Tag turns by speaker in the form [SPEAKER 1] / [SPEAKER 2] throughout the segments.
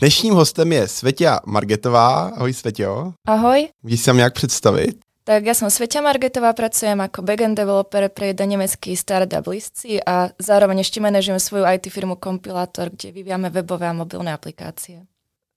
[SPEAKER 1] Dnešním hostem je Svetia Margetová. Ahoj Svetio.
[SPEAKER 2] Ahoj.
[SPEAKER 1] Víš sa jak představit?
[SPEAKER 2] Tak ja som Svetia Margetová, pracujem ako backend developer pre jeden nemecký startup Listci a zároveň ešte manažujem svoju IT firmu Compilator, kde vyvíjame webové a mobilné aplikácie.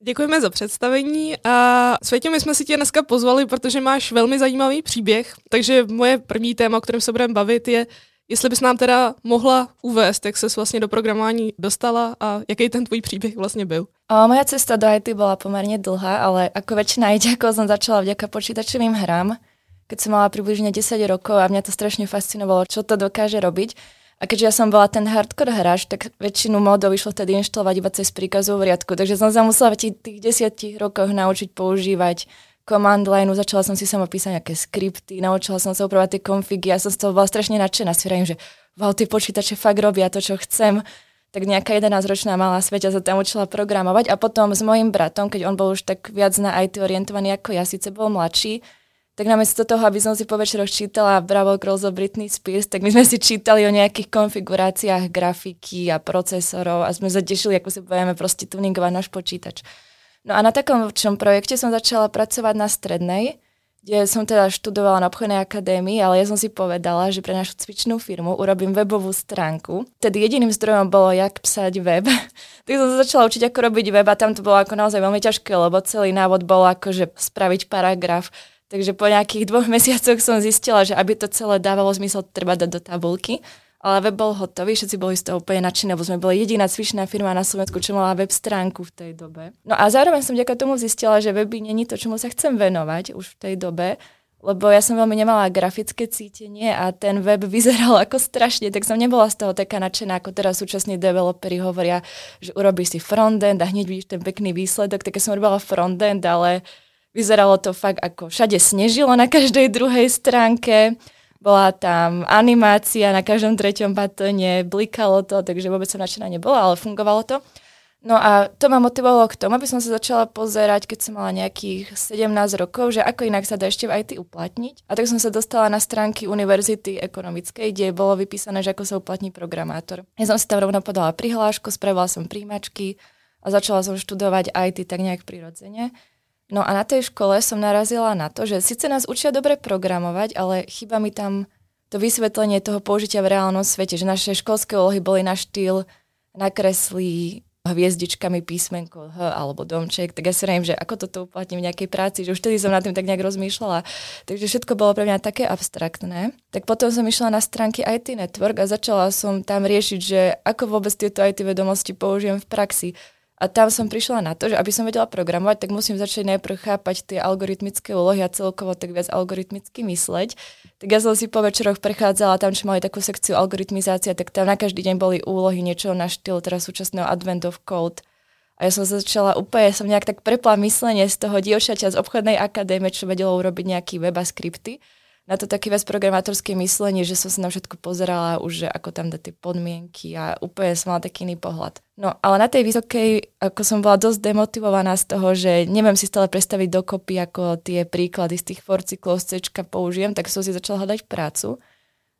[SPEAKER 3] Děkujeme za představení a Světě, my jsme si tě dneska pozvali, protože máš velmi zajímavý příběh, takže moje první téma, o kterém se budeme bavit, je Jestli bys nám teda mohla uvést, jak ses vlastně do programování dostala a jaký ten tvůj příběh vlastně byl?
[SPEAKER 2] Moja cesta do IT bola pomerne dlhá, ale ako väčšina ITákov som začala vďaka počítačovým hrám, keď som mala približne 10 rokov a mňa to strašne fascinovalo, čo to dokáže robiť. A keďže ja som bola ten hardcore hráč, tak väčšinu modov išlo vtedy inštalovať iba cez príkazov v riadku, takže som sa musela v tých, tých 10 rokoch naučiť používať command line, začala som si sama písať nejaké skripty, naučila som sa upravať tie konfigy, ja som z toho bola strašne nadšená, si že wow, tie počítače fakt robia to, čo chcem. Tak nejaká 11-ročná malá sveťa sa tam učila programovať a potom s mojim bratom, keď on bol už tak viac na IT orientovaný ako ja, síce bol mladší, tak namiesto toho, aby som si po večeroch čítala Bravo Girls of Britney Spears, tak my sme si čítali o nejakých konfiguráciách grafiky a procesorov a sme sa tešili, ako si budeme proste tuningovať náš počítač. No a na takom čom projekte som začala pracovať na strednej, kde som teda študovala na obchodnej akadémii, ale ja som si povedala, že pre našu cvičnú firmu urobím webovú stránku. Tedy jediným zdrojom bolo, jak psať web. tak som sa začala učiť, ako robiť web a tam to bolo ako naozaj veľmi ťažké, lebo celý návod bol že spraviť paragraf. Takže po nejakých dvoch mesiacoch som zistila, že aby to celé dávalo zmysel, treba dať do tabulky ale web bol hotový, všetci boli z toho úplne nadšení, lebo sme boli jediná cvičná firma na Slovensku, čo mala web stránku v tej dobe. No a zároveň som vďaka tomu zistila, že weby není to, čomu sa chcem venovať už v tej dobe, lebo ja som veľmi nemala grafické cítenie a ten web vyzeral ako strašne, tak som nebola z toho taká nadšená, ako teraz súčasní developeri hovoria, že urobíš si frontend a hneď vidíš ten pekný výsledok, tak ja som robila frontend, ale vyzeralo to fakt ako všade snežilo na každej druhej stránke bola tam animácia na každom treťom batóne, blikalo to, takže vôbec som nadšená nebola, ale fungovalo to. No a to ma motivovalo k tomu, aby som sa začala pozerať, keď som mala nejakých 17 rokov, že ako inak sa dá ešte v IT uplatniť. A tak som sa dostala na stránky Univerzity ekonomickej, kde bolo vypísané, že ako sa uplatní programátor. Ja som si tam rovno podala prihlášku, spravila som príjmačky a začala som študovať IT tak nejak prirodzene. No a na tej škole som narazila na to, že síce nás učia dobre programovať, ale chyba mi tam to vysvetlenie toho použitia v reálnom svete, že naše školské úlohy boli na štýl nakreslí hviezdičkami písmenko H alebo domček, tak ja si že ako toto uplatním v nejakej práci, že už vtedy som nad tým tak nejak rozmýšľala. Takže všetko bolo pre mňa také abstraktné. Tak potom som išla na stránky IT Network a začala som tam riešiť, že ako vôbec tieto IT vedomosti použijem v praxi. A tam som prišla na to, že aby som vedela programovať, tak musím začať najprv chápať tie algoritmické úlohy a celkovo tak viac algoritmicky mysleť. Tak ja som si po večeroch prechádzala tam, čo mali takú sekciu algoritmizácia, tak tam na každý deň boli úlohy niečo na štýl teraz súčasného Advent of Code. A ja som začala úplne, som nejak tak prepla myslenie z toho dievčaťa z obchodnej akadémie, čo vedelo urobiť nejaký web a skripty na to také viac programátorské myslenie, že som sa na všetko pozerala už, že ako tam dať tie podmienky a úplne som mala taký iný pohľad. No ale na tej vysokej, ako som bola dosť demotivovaná z toho, že neviem si stále predstaviť dokopy, ako tie príklady z tých forcyklov C použijem, tak som si začala hľadať prácu.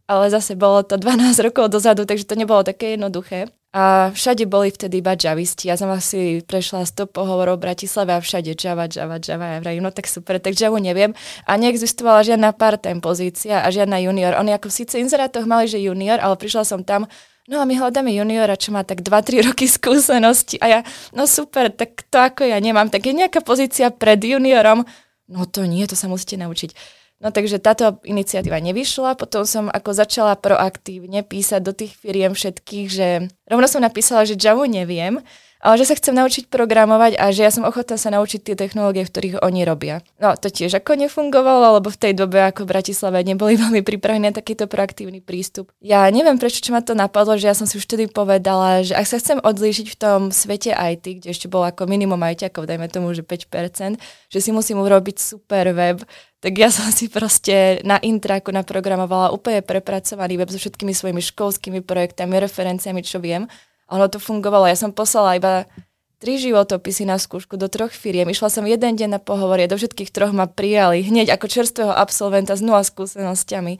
[SPEAKER 2] Ale zase bolo to 12 rokov dozadu, takže to nebolo také jednoduché. A všade boli vtedy iba javisti. Ja som asi prešla 100 pohovorov v Bratislave a všade Java, Java, Java. Ja vrajím, no tak super, tak Java neviem. A neexistovala žiadna part-time pozícia a žiadna junior. Oni ako síce inzerátoch mali, že junior, ale prišla som tam, no a my hľadáme juniora, čo má tak 2-3 roky skúsenosti. A ja, no super, tak to ako ja nemám. Tak je nejaká pozícia pred juniorom, no to nie, to sa musíte naučiť. No takže táto iniciatíva nevyšla, potom som ako začala proaktívne písať do tých firiem všetkých, že rovno som napísala, že Java neviem, ale že sa chcem naučiť programovať a že ja som ochotná sa naučiť tie technológie, v ktorých oni robia. No to tiež ako nefungovalo, lebo v tej dobe ako v Bratislave neboli veľmi pripravení na takýto proaktívny prístup. Ja neviem prečo, čo ma to napadlo, že ja som si už vtedy povedala, že ak sa chcem odlížiť v tom svete IT, kde ešte bolo ako minimum ako dajme tomu, že 5%, že si musím urobiť super web, tak ja som si proste na intraku naprogramovala úplne prepracovaný web so všetkými svojimi školskými projektami, referenciami, čo viem ono to fungovalo. Ja som poslala iba tri životopisy na skúšku do troch firiem. Išla som jeden deň na pohovorie, do všetkých troch ma prijali hneď ako čerstvého absolventa s nula skúsenosťami.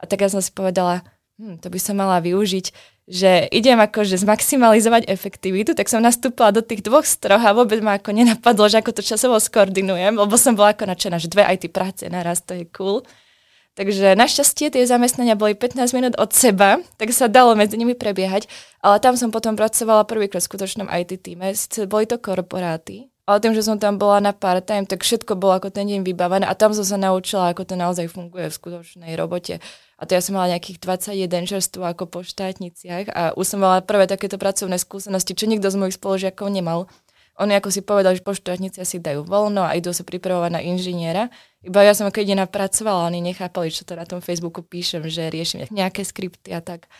[SPEAKER 2] A tak ja som si povedala, hm, to by som mala využiť, že idem akože zmaximalizovať efektivitu, tak som nastúpila do tých dvoch stroch a vôbec ma ako nenapadlo, že ako to časovo skoordinujem, lebo som bola ako nadšená, že dve IT práce naraz, to je cool. Takže našťastie tie zamestnania boli 15 minút od seba, tak sa dalo medzi nimi prebiehať, ale tam som potom pracovala prvýkrát v skutočnom IT týme, boli to korporáty, ale tým, že som tam bola na part-time, tak všetko bolo ako ten deň vybavené a tam som sa naučila, ako to naozaj funguje v skutočnej robote. A to ja som mala nejakých 21 čerstvo ako po štátniciach a už som mala prvé takéto pracovné skúsenosti, čo nikto z mojich spolužiakov nemal. Oni ako si povedali, že po štátnici si dajú voľno a idú sa pripravovať na inžiniera. Iba ja som ako jediná pracovala, oni nechápali, čo to na tom Facebooku píšem, že riešim nejaké skripty a tak.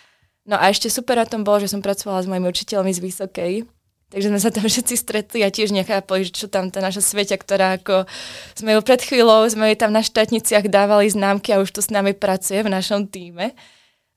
[SPEAKER 2] No a ešte super na tom bolo, že som pracovala s mojimi učiteľmi z Vysokej, takže sme sa tam všetci stretli a tiež nechápali, že čo tam tá naša sveťa, ktorá ako sme ju pred chvíľou, sme jej tam na štátniciach dávali známky a už tu s nami pracuje v našom týme.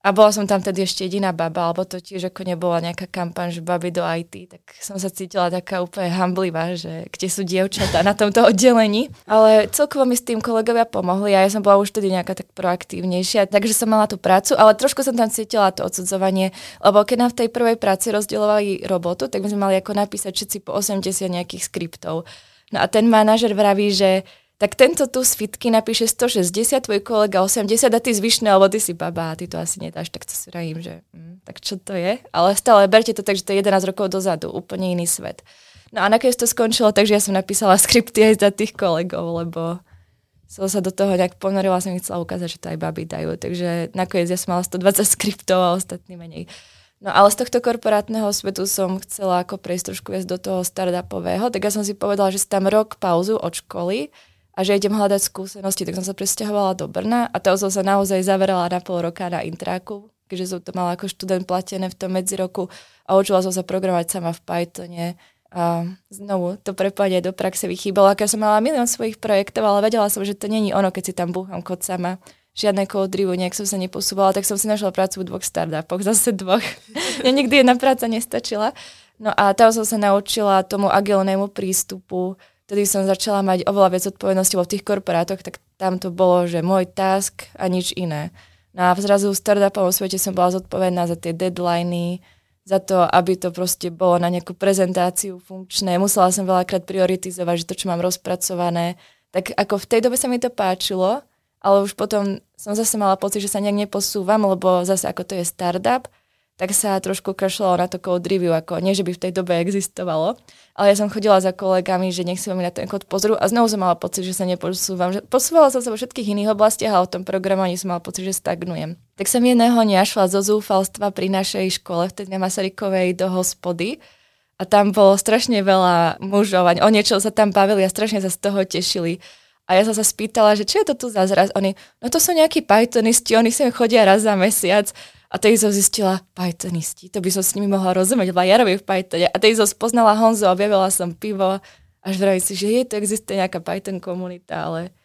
[SPEAKER 2] A bola som tam tedy ešte jediná baba, alebo to tiež ako nebola nejaká kampaň, že baby do IT, tak som sa cítila taká úplne hamblivá, že kde sú dievčatá na tomto oddelení. Ale celkovo mi s tým kolegovia pomohli a ja som bola už tedy nejaká tak proaktívnejšia, takže som mala tú prácu, ale trošku som tam cítila to odsudzovanie, lebo keď nám v tej prvej práci rozdielovali robotu, tak my sme mali ako napísať všetci po 80 nejakých skriptov. No a ten manažer vraví, že tak tento tu z fitky napíše 160, tvoj kolega 80 a ty zvyšné, alebo ty si baba a ty to asi nedáš, tak to si rajím, že hm, tak čo to je? Ale stále berte to tak, že to je 11 rokov dozadu, úplne iný svet. No a nakoniec to skončilo, takže ja som napísala skripty aj za tých kolegov, lebo som sa do toho nejak ponorila, som chcela ukázať, že to aj baby dajú. Takže nakoniec ja som mala 120 skriptov a ostatní menej. No ale z tohto korporátneho svetu som chcela ako prejsť trošku viac do toho startupového, tak ja som si povedala, že si tam rok pauzu od školy, a že idem hľadať skúsenosti, tak som sa presťahovala do Brna a tam som sa naozaj zaverala na pol roka na intráku, keďže som to mala ako študent platené v tom medziroku a učila som sa programovať sama v Pythone a znovu to prepojenie do praxe vychýbalo, aká som mala milión svojich projektov, ale vedela som, že to není ono, keď si tam búcham kod sama žiadne drivu, nejak som sa neposúvala, tak som si našla prácu v dvoch startupoch, zase dvoch. ja nikdy jedna práca nestačila. No a tam som sa naučila tomu agilnému prístupu, Tedy som začala mať oveľa viac odpovedností vo tých korporátoch, tak tam to bolo, že môj task a nič iné. No a zrazu v startupovom svete som bola zodpovedná za tie deadliny, za to, aby to proste bolo na nejakú prezentáciu funkčné. Musela som veľakrát prioritizovať, že to, čo mám rozpracované. Tak ako v tej dobe sa mi to páčilo, ale už potom som zase mala pocit, že sa nejak neposúvam, lebo zase ako to je startup, tak sa trošku kašľalo na to code review, ako nie, že by v tej dobe existovalo. Ale ja som chodila za kolegami, že nech si mi na ten kód pozrú a znovu som mala pocit, že sa neposúvam. Že posúvala som sa vo všetkých iných oblastiach, ale v tom programovaní som mala pocit, že stagnujem. Tak som jedného dňa šla zo zúfalstva pri našej škole, vtedy na Masarykovej do hospody a tam bolo strašne veľa mužov a o niečo sa tam bavili a strašne sa z toho tešili. A ja som sa spýtala, že čo je to tu za zraz? Oni, no to sú nejakí Pythonisti, oni sem chodia raz za mesiac a tej som zistila, Pythonisti, to by som s nimi mohla rozumieť, lebo ja robím v Pythone. A tej som spoznala Honzo, objavila som pivo, až vraví si, že je to existuje nejaká Python komunita, ale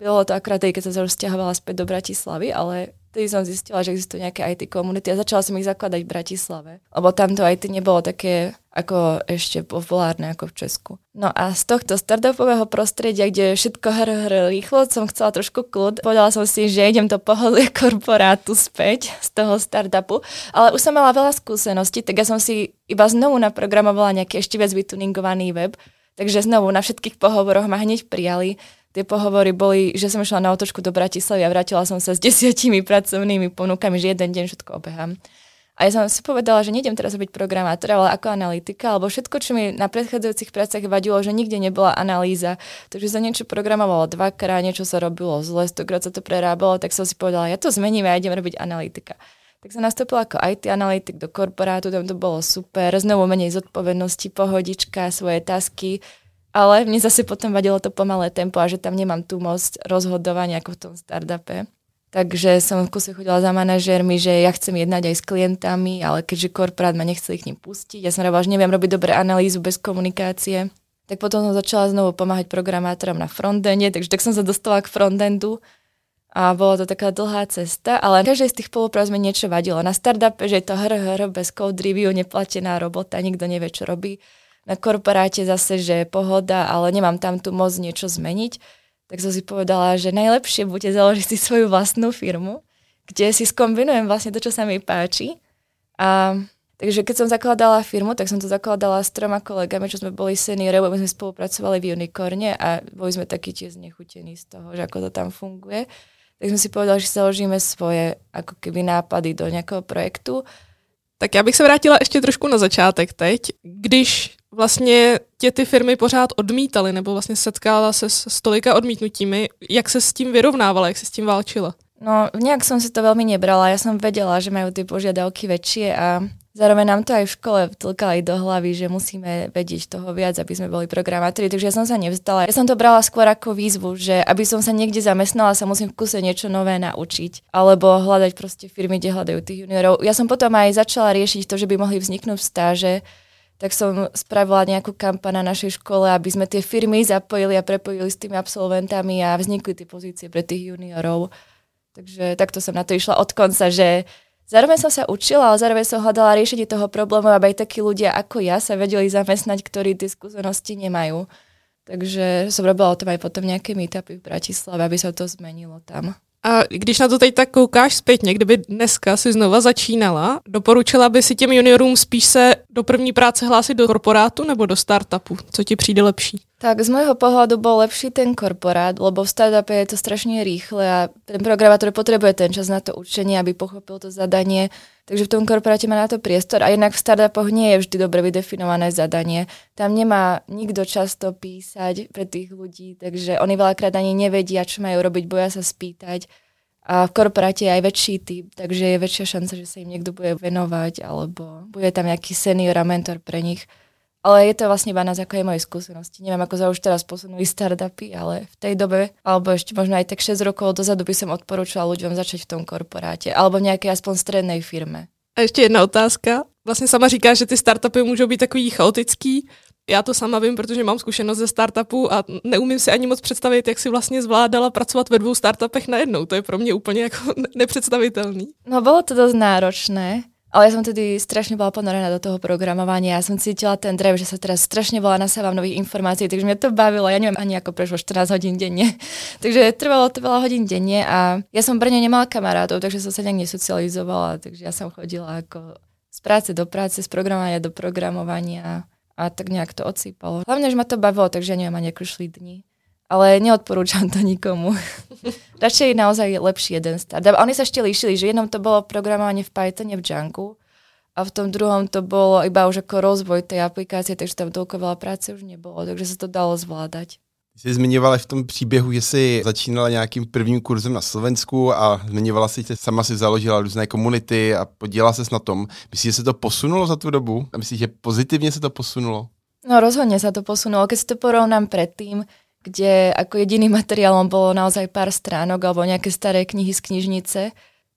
[SPEAKER 2] bylo to akrát tej, keď som sa rozťahovala späť do Bratislavy, ale Vtedy som zistila, že existujú nejaké IT komunity a začala som ich zakladať v Bratislave. Lebo tamto IT nebolo také ako ešte populárne ako v Česku. No a z tohto startupového prostredia, kde všetko hr, hr rýchlo, som chcela trošku kľud. Povedala som si, že idem do pohodlie korporátu späť z toho startupu, ale už som mala veľa skúseností, tak ja som si iba znovu naprogramovala nejaký ešte viac vytuningovaný web, takže znovu na všetkých pohovoroch ma hneď prijali tie pohovory boli, že som išla na otočku do Bratislavy a vrátila som sa s desiatimi pracovnými ponukami, že jeden deň všetko obehám. A ja som si povedala, že nejdem teraz robiť programátora, ale ako analytika, alebo všetko, čo mi na predchádzajúcich prácach vadilo, že nikde nebola analýza. Takže sa niečo programovalo dvakrát, niečo sa robilo zle, stokrát sa to prerábalo, tak som si povedala, ja to zmením a ja idem robiť analytika. Tak som nastúpila ako IT analytik do korporátu, tam to bolo super, znovu menej zodpovednosti, pohodička, svoje tasky, ale mne zase potom vadilo to pomalé tempo a že tam nemám tú moc rozhodovania ako v tom startupe. Takže som v kuse chodila za manažérmi, že ja chcem jednať aj s klientami, ale keďže korporát ma nechcel ich ním pustiť, ja som hovorila, že neviem robiť dobré analýzu bez komunikácie. Tak potom som začala znovu pomáhať programátorom na frontende, takže tak som sa dostala k frontendu a bola to taká dlhá cesta, ale každej z tých spoluprác mi niečo vadilo. Na startupe, že je to hr, hr bez code review, neplatená robota, nikto nevie, čo robí. Na korporáte zase, že pohoda, ale nemám tam tu moc niečo zmeniť tak som si povedala, že najlepšie bude založiť si svoju vlastnú firmu, kde si skombinujem vlastne to, čo sa mi páči. A takže keď som zakladala firmu, tak som to zakladala s troma kolegami, čo sme boli seniori, lebo sme spolupracovali v Unicorne a boli sme takí tiež znechutení z toho, že ako to tam funguje. Tak sme si povedali, že založíme svoje ako keby nápady do nejakého projektu.
[SPEAKER 3] Tak já bych se vrátila ještě trošku na začátek teď. Když vlastně tě ty firmy pořád odmítaly, nebo vlastně setkala se s tolika odmítnutími, jak se s tím vyrovnávala, jak se s tím válčila?
[SPEAKER 2] No, nejak som si to veľmi nebrala. Ja som vedela, že majú tie požiadavky väčšie a zároveň nám to aj v škole tlkali do hlavy, že musíme vedieť toho viac, aby sme boli programátori. Takže ja som sa nevzdala. Ja som to brala skôr ako výzvu, že aby som sa niekde zamestnala, sa musím v kuse niečo nové naučiť. Alebo hľadať proste firmy, kde hľadajú tých juniorov. Ja som potom aj začala riešiť to, že by mohli vzniknúť stáže tak som spravila nejakú kampaň na našej škole, aby sme tie firmy zapojili a prepojili s tými absolventami a vznikli tie pozície pre tých juniorov. Takže takto som na to išla od konca, že zároveň som sa učila, ale zároveň som hľadala riešenie toho problému, aby aj takí ľudia ako ja sa vedeli zamestnať, ktorí tie skúsenosti nemajú. Takže som robila o tom aj potom nejaké meetupy v Bratislave, aby sa to zmenilo tam.
[SPEAKER 3] A když na to teď tak koukáš zpětně, kdyby dneska si znova začínala, doporučila by si těm juniorům spíš se do první práce hlásit do korporátu nebo do startupu? Co ti přijde lepší?
[SPEAKER 2] Tak z môjho pohľadu bol lepší ten korporát, lebo v startupe je to strašne rýchle a ten programátor potrebuje ten čas na to učenie, aby pochopil to zadanie. Takže v tom korporáte má na to priestor a jednak v startupoch nie je vždy dobre vydefinované zadanie. Tam nemá nikto často písať pre tých ľudí, takže oni veľakrát ani nevedia, čo majú robiť, boja sa spýtať. A v korporáte je aj väčší typ, takže je väčšia šanca, že sa im niekto bude venovať alebo bude tam nejaký senior a mentor pre nich. Ale je to vlastne iba na základe mojej skúsenosti. Neviem, ako sa už teraz posunuli startupy, ale v tej dobe, alebo ešte možno aj tak 6 rokov dozadu by som odporúčala ľuďom začať v tom korporáte, alebo v nejakej aspoň strednej firme.
[SPEAKER 3] A ještě jedna otázka. Vlastně sama říká, že ty startupy můžou být takový chaotický. Já to sama vím, protože mám zkušenost ze startupu a neumím si ani moc představit, jak si vlastně zvládala pracovat ve dvou startupech najednou. To je pro mě úplně jako nepředstavitelný.
[SPEAKER 2] No bolo to dosť náročné. Ale ja som tedy strašne bola ponorená do toho programovania. Ja som cítila ten drev, že sa teraz strašne veľa nasávam nových informácií, takže mňa to bavilo. Ja neviem ani ako prešlo 14 hodín denne. takže trvalo to veľa hodín denne a ja som v Brne nemala kamarátov, takže som sa nejak nesocializovala. Takže ja som chodila ako z práce do práce, z programovania do programovania a tak nejak to odsýpalo. Hlavne, že ma to bavilo, takže ja neviem ani ako šli dni ale neodporúčam to nikomu. Radšej naozaj lepší jeden startup. A oni sa ešte líšili, že jednom to bolo programovanie v Pythone, v Django a v tom druhom to bolo iba už ako rozvoj tej aplikácie, takže tam toľko veľa práce už nebolo, takže sa to dalo zvládať.
[SPEAKER 1] Jsi zmiňovala v tom příběhu, že jsi začínala nějakým prvním kurzem na Slovensku a zmiňovala si, že sama si založila různé komunity a podělala se na tom. Myslíš, že se to posunulo za tu dobu? A myslíš, že pozitivně se to posunulo?
[SPEAKER 2] No rozhodne sa to posunulo. Keď si to porovnám predtým, kde ako jediný materiálom bolo naozaj pár stránok alebo nejaké staré knihy z knižnice,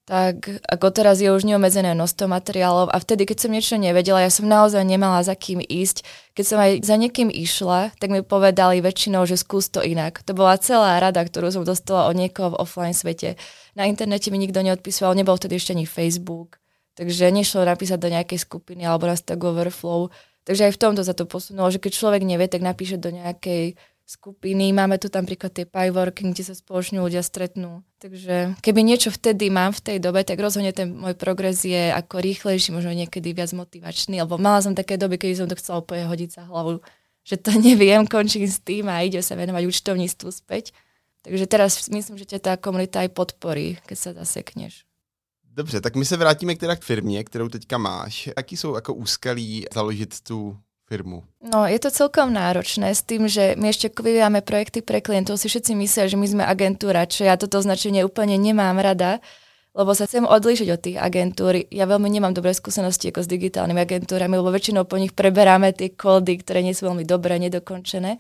[SPEAKER 2] tak ako teraz je už neobmedzené množstvo materiálov a vtedy, keď som niečo nevedela, ja som naozaj nemala za kým ísť. Keď som aj za niekým išla, tak mi povedali väčšinou, že skús to inak. To bola celá rada, ktorú som dostala od niekoho v offline svete. Na internete mi nikto neodpisoval, nebol vtedy ešte ani Facebook, takže nešlo napísať do nejakej skupiny alebo na Stack Overflow. Takže aj v tomto sa to posunulo, že keď človek nevie, tak napíše do nejakej skupiny. Máme tu tam príklad tie pieworking, kde sa spoločne ľudia stretnú. Takže keby niečo vtedy mám v tej dobe, tak rozhodne ten môj progres je ako rýchlejší, možno niekedy viac motivačný, lebo mala som také doby, keď som to chcela úplne hodiť za hlavu, že to neviem, končím s tým a ide sa venovať účtovníctvu späť. Takže teraz myslím, že ťa tá komunita aj podporí, keď sa zasekneš.
[SPEAKER 1] Dobře, tak my se vrátíme k teda k firmě, kterou teďka máš. Jaký jsou jako úskalí založit tu firmu?
[SPEAKER 2] No, je to celkom náročné s tým, že my ešte vyvíjame projekty pre klientov, si všetci myslia, že my sme agentúra, čo ja toto označenie úplne nemám rada, lebo sa chcem odlíšiť od tých agentúr. Ja veľmi nemám dobré skúsenosti ako s digitálnymi agentúrami, lebo väčšinou po nich preberáme tie kódy, ktoré nie sú veľmi dobré, nedokončené.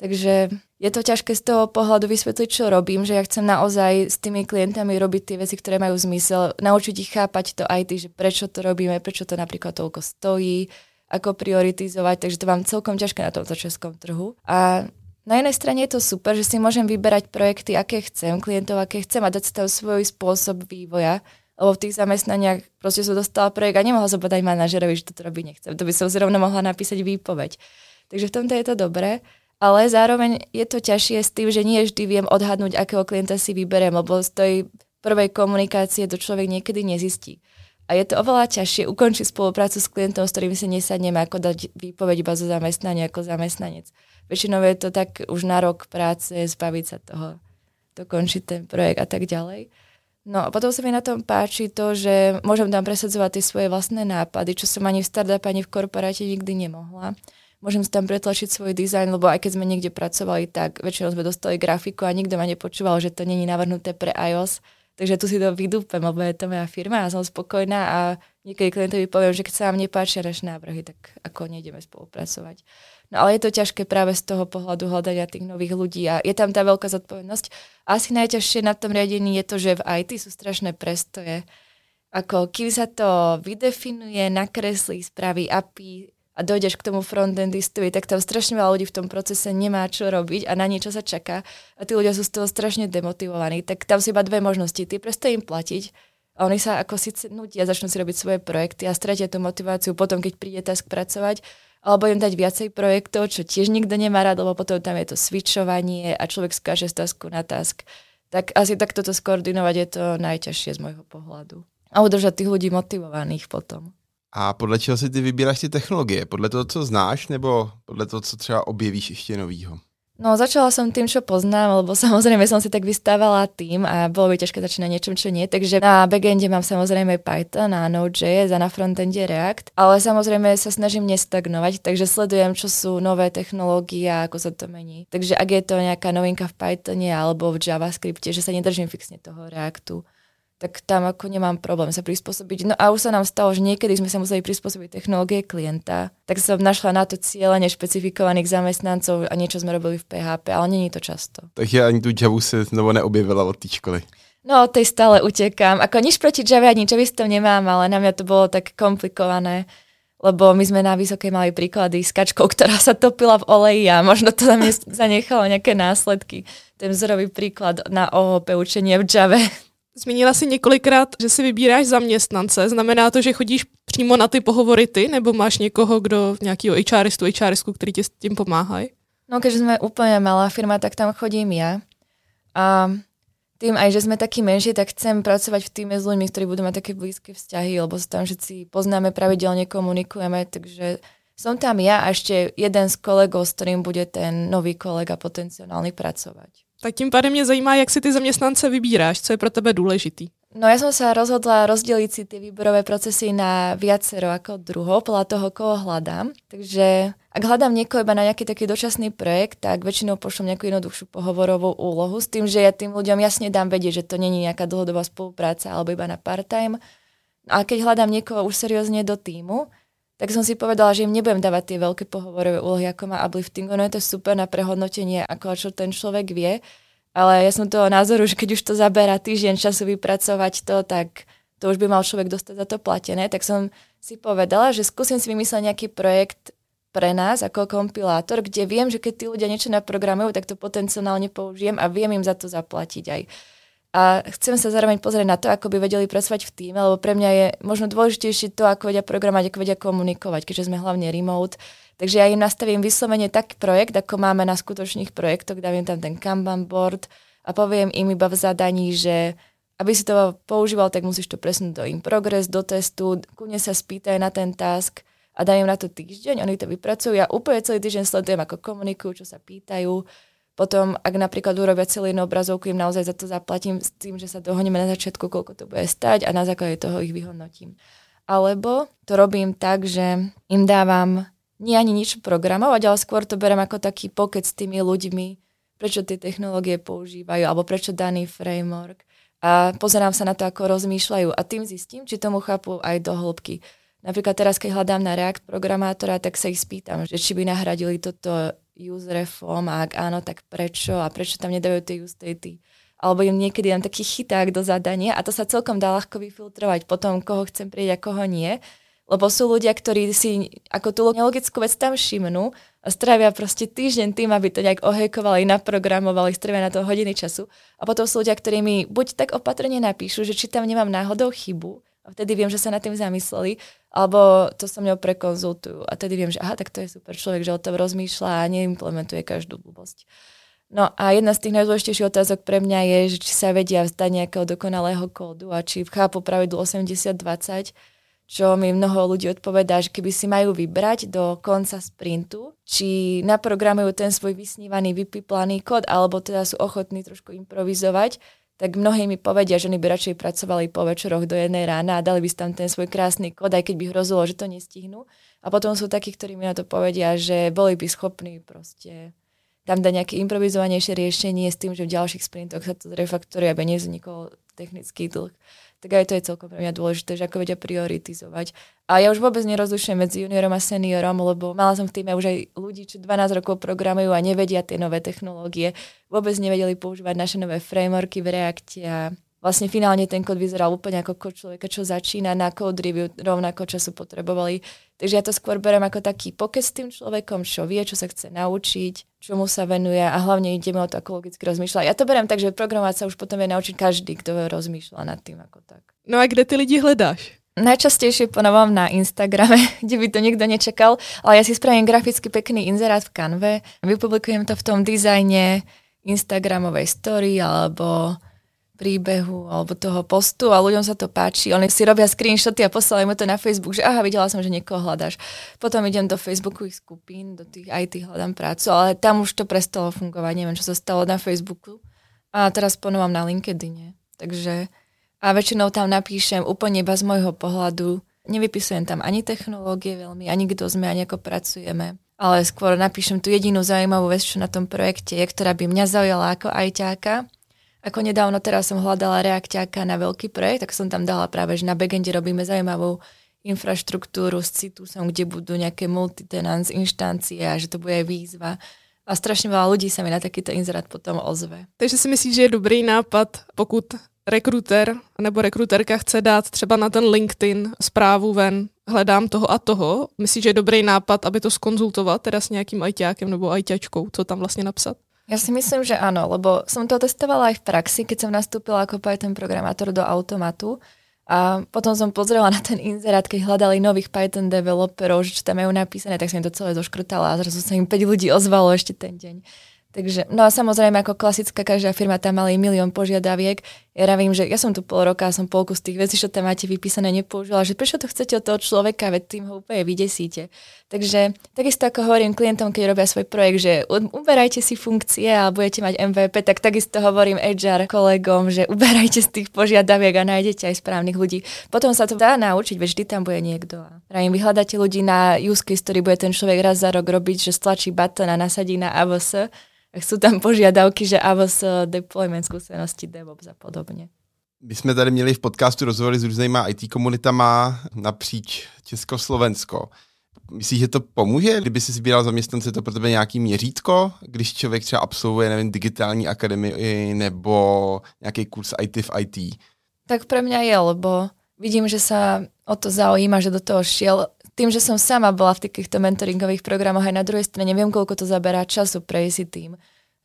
[SPEAKER 2] Takže je to ťažké z toho pohľadu vysvetliť, čo robím, že ja chcem naozaj s tými klientami robiť tie veci, ktoré majú zmysel, naučiť ich chápať to IT, že prečo to robíme, prečo to napríklad toľko stojí, ako prioritizovať, takže to vám celkom ťažké na tomto českom trhu. A na jednej strane je to super, že si môžem vyberať projekty, aké chcem, klientov, aké chcem a dať si tam svoj spôsob vývoja, lebo v tých zamestnaniach proste som dostala projekt a nemohla som povedať manažerovi, že toto robiť nechcem. To by som zrovna mohla napísať výpoveď. Takže v tomto je to dobré ale zároveň je to ťažšie s tým, že nie vždy viem odhadnúť, akého klienta si vyberiem, lebo z tej prvej komunikácie to človek niekedy nezistí. A je to oveľa ťažšie ukončiť spoluprácu s klientom, s ktorým si nesadneme, ako dať výpoveď iba zo zamestnania ako zamestnanec. Väčšinou je to tak už na rok práce, zbaviť sa toho, dokončiť ten projekt a tak ďalej. No a potom sa mi na tom páči to, že môžem tam presadzovať tie svoje vlastné nápady, čo som ani v startupe, ani v korporáte nikdy nemohla môžem si tam pretlačiť svoj dizajn, lebo aj keď sme niekde pracovali, tak väčšinou sme dostali grafiku a nikto ma nepočúval, že to není navrhnuté pre iOS. Takže tu si to vydúpem, lebo je to moja firma a som spokojná a niekedy klientovi poviem, že keď sa vám nepáčia naše návrhy, tak ako nejdeme spolupracovať. No ale je to ťažké práve z toho pohľadu hľadania tých nových ľudí a je tam tá veľká zodpovednosť. Asi najťažšie na tom riadení je to, že v IT sú strašné prestoje. Ako kým sa to vydefinuje, nakreslí, spraví API, a dojdeš k tomu frontendistovi, tak tam strašne veľa ľudí v tom procese nemá čo robiť a na niečo sa čaká a tí ľudia sú z toho strašne demotivovaní. Tak tam sú iba dve možnosti. Ty prestaj im platiť a oni sa ako síce nutia, začnú si robiť svoje projekty a stratia tú motiváciu potom, keď príde task pracovať, alebo im dať viacej projektov, čo tiež nikto nemá rád, lebo potom tam je to switchovanie a človek skáže z tasku na task. Tak asi takto to skoordinovať je to najťažšie z môjho pohľadu. A udržať tých ľudí motivovaných potom.
[SPEAKER 1] A podle čeho si ty vybíráš ty technologie? Podle toho, co znáš, nebo podle toho, co třeba objevíš ještě novýho?
[SPEAKER 2] No, začala som tým, čo poznám, lebo samozrejme som si tak vystávala tým a bolo by ťažké začať na niečom, čo nie. Takže na backende mám samozrejme Python a Node.js a na frontende React, ale samozrejme sa snažím nestagnovať, takže sledujem, čo sú nové technológie a ako sa to mení. Takže ak je to nejaká novinka v Pythone alebo v JavaScripte, že sa nedržím fixne toho Reactu tak tam ako nemám problém sa prispôsobiť. No a už sa nám stalo, že niekedy sme sa museli prispôsobiť technológie klienta, tak som našla na to cieľene špecifikovaných zamestnancov a niečo sme robili v PHP, ale není to často.
[SPEAKER 1] Takže ani tu Javu sa znovu neobjevila od tej školy.
[SPEAKER 2] No, od tej stále utekám. Ako nič proti Java, ani Javistom nemám, ale na mňa to bolo tak komplikované lebo my sme na Vysokej mali príklady s kačkou, ktorá sa topila v oleji a možno to tam zanechalo nejaké následky. Ten vzorový príklad na OOP učenie v Java.
[SPEAKER 3] Zmínila si několikrát, že si vybíráš zaměstnance. Znamená to, že chodíš přímo na ty pohovory ty, nebo máš někoho, kdo, nějakého HRistu, HRistku, který ti s tím pomáhají?
[SPEAKER 2] No, keďže sme úplne malá firma, tak tam chodím ja. A tým aj, že sme takí menší, tak chcem pracovať v týme s ľuďmi, ktorí budú mať také blízke vzťahy, lebo sa tam všetci poznáme, pravidelne komunikujeme, takže som tam ja a ešte jeden z kolegov, s ktorým bude ten nový kolega potenciálny pracovať.
[SPEAKER 3] Tak tím pádem mě zajímá, jak si ty zaměstnance vybíráš, co je pro tebe důležitý.
[SPEAKER 2] No ja som sa rozhodla rozdeliť si tie výborové procesy na viacero ako druho, podľa toho, koho hľadám. Takže ak hľadám niekoho iba na nejaký taký dočasný projekt, tak väčšinou pošlom nejakú jednoduchšiu pohovorovú úlohu s tým, že ja tým ľuďom jasne dám vedieť, že to není nejaká dlhodobá spolupráca alebo iba na part-time. A keď hľadám niekoho už seriózne do týmu, tak som si povedala, že im nebudem dávať tie veľké pohovorové úlohy, ako má uplifting. Ono je to super na prehodnotenie, ako čo ten človek vie, ale ja som toho názoru, že keď už to zabera týždeň času vypracovať to, tak to už by mal človek dostať za to platené. Tak som si povedala, že skúsim si vymyslieť nejaký projekt pre nás ako kompilátor, kde viem, že keď tí ľudia niečo naprogramujú, tak to potenciálne použijem a viem im za to zaplatiť aj. A chcem sa zároveň pozrieť na to, ako by vedeli pracovať v týme, lebo pre mňa je možno dôležitejšie to, ako vedia programovať, ako vedia komunikovať, keďže sme hlavne remote Takže ja im nastavím vyslovene taký projekt, ako máme na skutočných projektoch, dám tam ten Kanban board a poviem im iba v zadaní, že aby si to používal, tak musíš to presnúť do in progress, do testu, kľudne sa spýtaj na ten task a dajem na to týždeň, oni to vypracujú. Ja úplne celý týždeň sledujem, ako komunikujú, čo sa pýtajú. Potom, ak napríklad urobia celú jednu obrazovku, im naozaj za to zaplatím s tým, že sa dohodneme na začiatku, koľko to bude stať a na základe toho ich vyhodnotím. Alebo to robím tak, že im dávam nie ani nič programovať, ale skôr to berem ako taký pokec s tými ľuďmi, prečo tie technológie používajú, alebo prečo daný framework. A pozerám sa na to, ako rozmýšľajú a tým zistím, či tomu chápu aj do hĺbky. Napríklad teraz, keď hľadám na React programátora, tak sa ich spýtam, že či by nahradili toto use reform a ak áno, tak prečo a prečo tam nedajú tie use statey. Alebo im niekedy dám taký chyták do zadania a to sa celkom dá ľahko vyfiltrovať potom, koho chcem prieť a koho nie. Lebo sú ľudia, ktorí si ako tú nelogickú vec tam všimnú a strávia proste týždeň tým, aby to nejak ohejkovali, naprogramovali, strávia na to hodiny času. A potom sú ľudia, ktorí mi buď tak opatrne napíšu, že či tam nemám náhodou chybu, vtedy viem, že sa nad tým zamysleli, alebo to so mňou prekonzultujú a tedy viem, že aha, tak to je super človek, že o tom rozmýšľa a neimplementuje každú blbosť. No a jedna z tých najdôležitejších otázok pre mňa je, že či sa vedia vzdať nejakého dokonalého kódu a či chápu pravidlo 80-20, čo mi mnoho ľudí odpovedá, že keby si majú vybrať do konca sprintu, či naprogramujú ten svoj vysnívaný, vypiplaný kód, alebo teda sú ochotní trošku improvizovať, tak mnohí mi povedia, že oni by radšej pracovali po večeroch do jednej rána a dali by si tam ten svoj krásny kód, aj keď by hrozilo, že to nestihnú. A potom sú takí, ktorí mi na to povedia, že boli by schopní proste tam dať nejaké improvizovanejšie riešenie s tým, že v ďalších sprintoch sa to zrefaktoruje, aby nevznikol technický dlh tak aj to je celkom pre mňa dôležité, že ako vedia prioritizovať. A ja už vôbec nerozlišujem medzi juniorom a seniorom, lebo mala som v týme už aj ľudí, čo 12 rokov programujú a nevedia tie nové technológie, vôbec nevedeli používať naše nové frameworky v Reakte a vlastne finálne ten kód vyzeral úplne ako kód človeka, čo začína na code review, rovnako času potrebovali. Takže ja to skôr berem ako taký pokec s tým človekom, čo vie, čo sa chce naučiť, čomu sa venuje a hlavne ideme o to, ako logicky rozmýšľa. Ja to berem tak, že programovať sa už potom vie naučiť každý, kto rozmýšľa nad tým ako tak.
[SPEAKER 3] No a kde ty lidi hledáš?
[SPEAKER 2] Najčastejšie ponovom na Instagrame, kde by to nikto nečakal, ale ja si spravím graficky pekný inzerát v Canve, vypublikujem to v tom dizajne Instagramovej story alebo príbehu alebo toho postu a ľuďom sa to páči. Oni si robia screenshoty a posielajú mu to na Facebook, že aha, videla som, že niekoho hľadáš. Potom idem do Facebookových skupín, do tých IT hľadám prácu, ale tam už to prestalo fungovať. Neviem, čo sa stalo na Facebooku. A teraz ponovám na LinkedIne. Takže a väčšinou tam napíšem úplne iba z môjho pohľadu. Nevypisujem tam ani technológie veľmi, ani kto sme, ani ako pracujeme ale skôr napíšem tú jedinú zaujímavú vec, čo na tom projekte je, ktorá by mňa zaujala ako ajťáka ako nedávno teraz som hľadala reakťáka na veľký projekt, tak som tam dala práve, že na backende robíme zaujímavú infraštruktúru s Citusom, kde budú nejaké multitenants inštancie a že to bude výzva. A strašne veľa ľudí sa mi na takýto inzerát potom ozve.
[SPEAKER 3] Takže si myslíš, že je dobrý nápad, pokud rekruter nebo rekruterka chce dát třeba na ten LinkedIn zprávu ven, hledám toho a toho. Myslíš, že je dobrý nápad, aby to skonzultovat teda s nějakým ajťákem nebo ajťačkou, co tam vlastně napsat?
[SPEAKER 2] Ja si myslím, že áno, lebo som to testovala aj v praxi, keď som nastúpila ako Python programátor do automatu. A potom som pozrela na ten inzerát, keď hľadali nových Python developerov, že čo tam majú napísané, tak som im to celé zoškrtala a zrazu sa im 5 ľudí ozvalo ešte ten deň. Takže, no a samozrejme, ako klasická každá firma tam mali milión požiadaviek. Ja ravím, že ja som tu pol roka a som polku z tých vecí, čo tam máte vypísané, nepoužila, že prečo to chcete od toho človeka, veď tým ho úplne vydesíte. Takže takisto ako hovorím klientom, keď robia svoj projekt, že uberajte si funkcie a budete mať MVP, tak takisto hovorím HR kolegom, že uberajte z tých požiadaviek a nájdete aj správnych ľudí. Potom sa to dá naučiť, veď vždy tam bude niekto. Ravím, vyhľadáte ľudí na use case, ktorý bude ten človek raz za rok robiť, že stlačí button a nasadí na AWS sú tam požiadavky, že AWS deployment skúsenosti, DevOps a podobně.
[SPEAKER 1] My jsme tady měli v podcastu rozhovory s různýma IT komunitama napříč Československo. Myslíš, že to pomůže, kdyby si sbíral zaměstnance, to pro tebe nějaký měřítko, když člověk třeba absolvuje, nevím, digitální akademii nebo nějaký kurz IT v IT?
[SPEAKER 2] Tak pre mňa je, lebo vidím, že sa o to zaujíma, že do toho šiel tým, že som sama bola v takýchto mentoringových programoch aj na druhej strane, neviem, koľko to zaberá času prejsť si tým.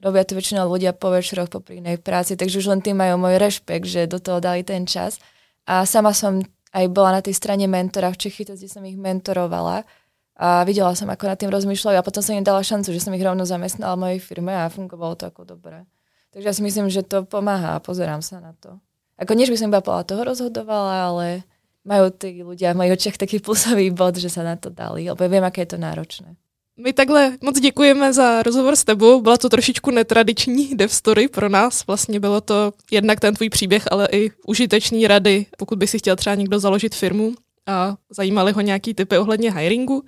[SPEAKER 2] Robia to väčšinou ľudia po večeroch, po inej práci, takže už len tým majú môj rešpekt, že do toho dali ten čas. A sama som aj bola na tej strane mentora v Čechy, kde som ich mentorovala a videla som, ako nad tým rozmýšľajú a potom som im dala šancu, že som ich rovno zamestnala v mojej firme a fungovalo to ako dobre. Takže ja si myslím, že to pomáha a pozerám sa na to. Ako než by som iba toho rozhodovala, ale majú tí ľudia v mojich očiach taký plusový bod, že sa na to dali, lebo viem, aké je to náročné.
[SPEAKER 3] My takhle moc děkujeme za rozhovor s tebou. Byla to trošičku netradiční dev story pro nás. Vlastně bylo to jednak ten tvůj příběh, ale i užitečný rady, pokud by si chtěl třeba někdo založit firmu a zajímaly ho nějaký typy ohledně hiringu.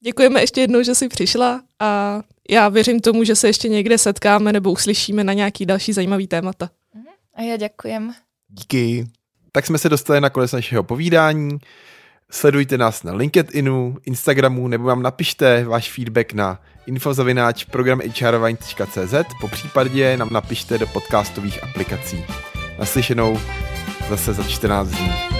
[SPEAKER 3] Děkujeme ještě jednou, že jsi přišla a já věřím tomu, že se ještě někde setkáme nebo uslyšíme na nějaký další zajímavý témata.
[SPEAKER 2] A já děkujem.
[SPEAKER 1] Díky. Tak jsme se dostali na konec našeho povídání. Sledujte nás na LinkedInu, Instagramu nebo vám napište váš feedback na infozavináč programhrvine.cz po případě nám napište do podcastových aplikací. Naslyšenou zase za 14 dní.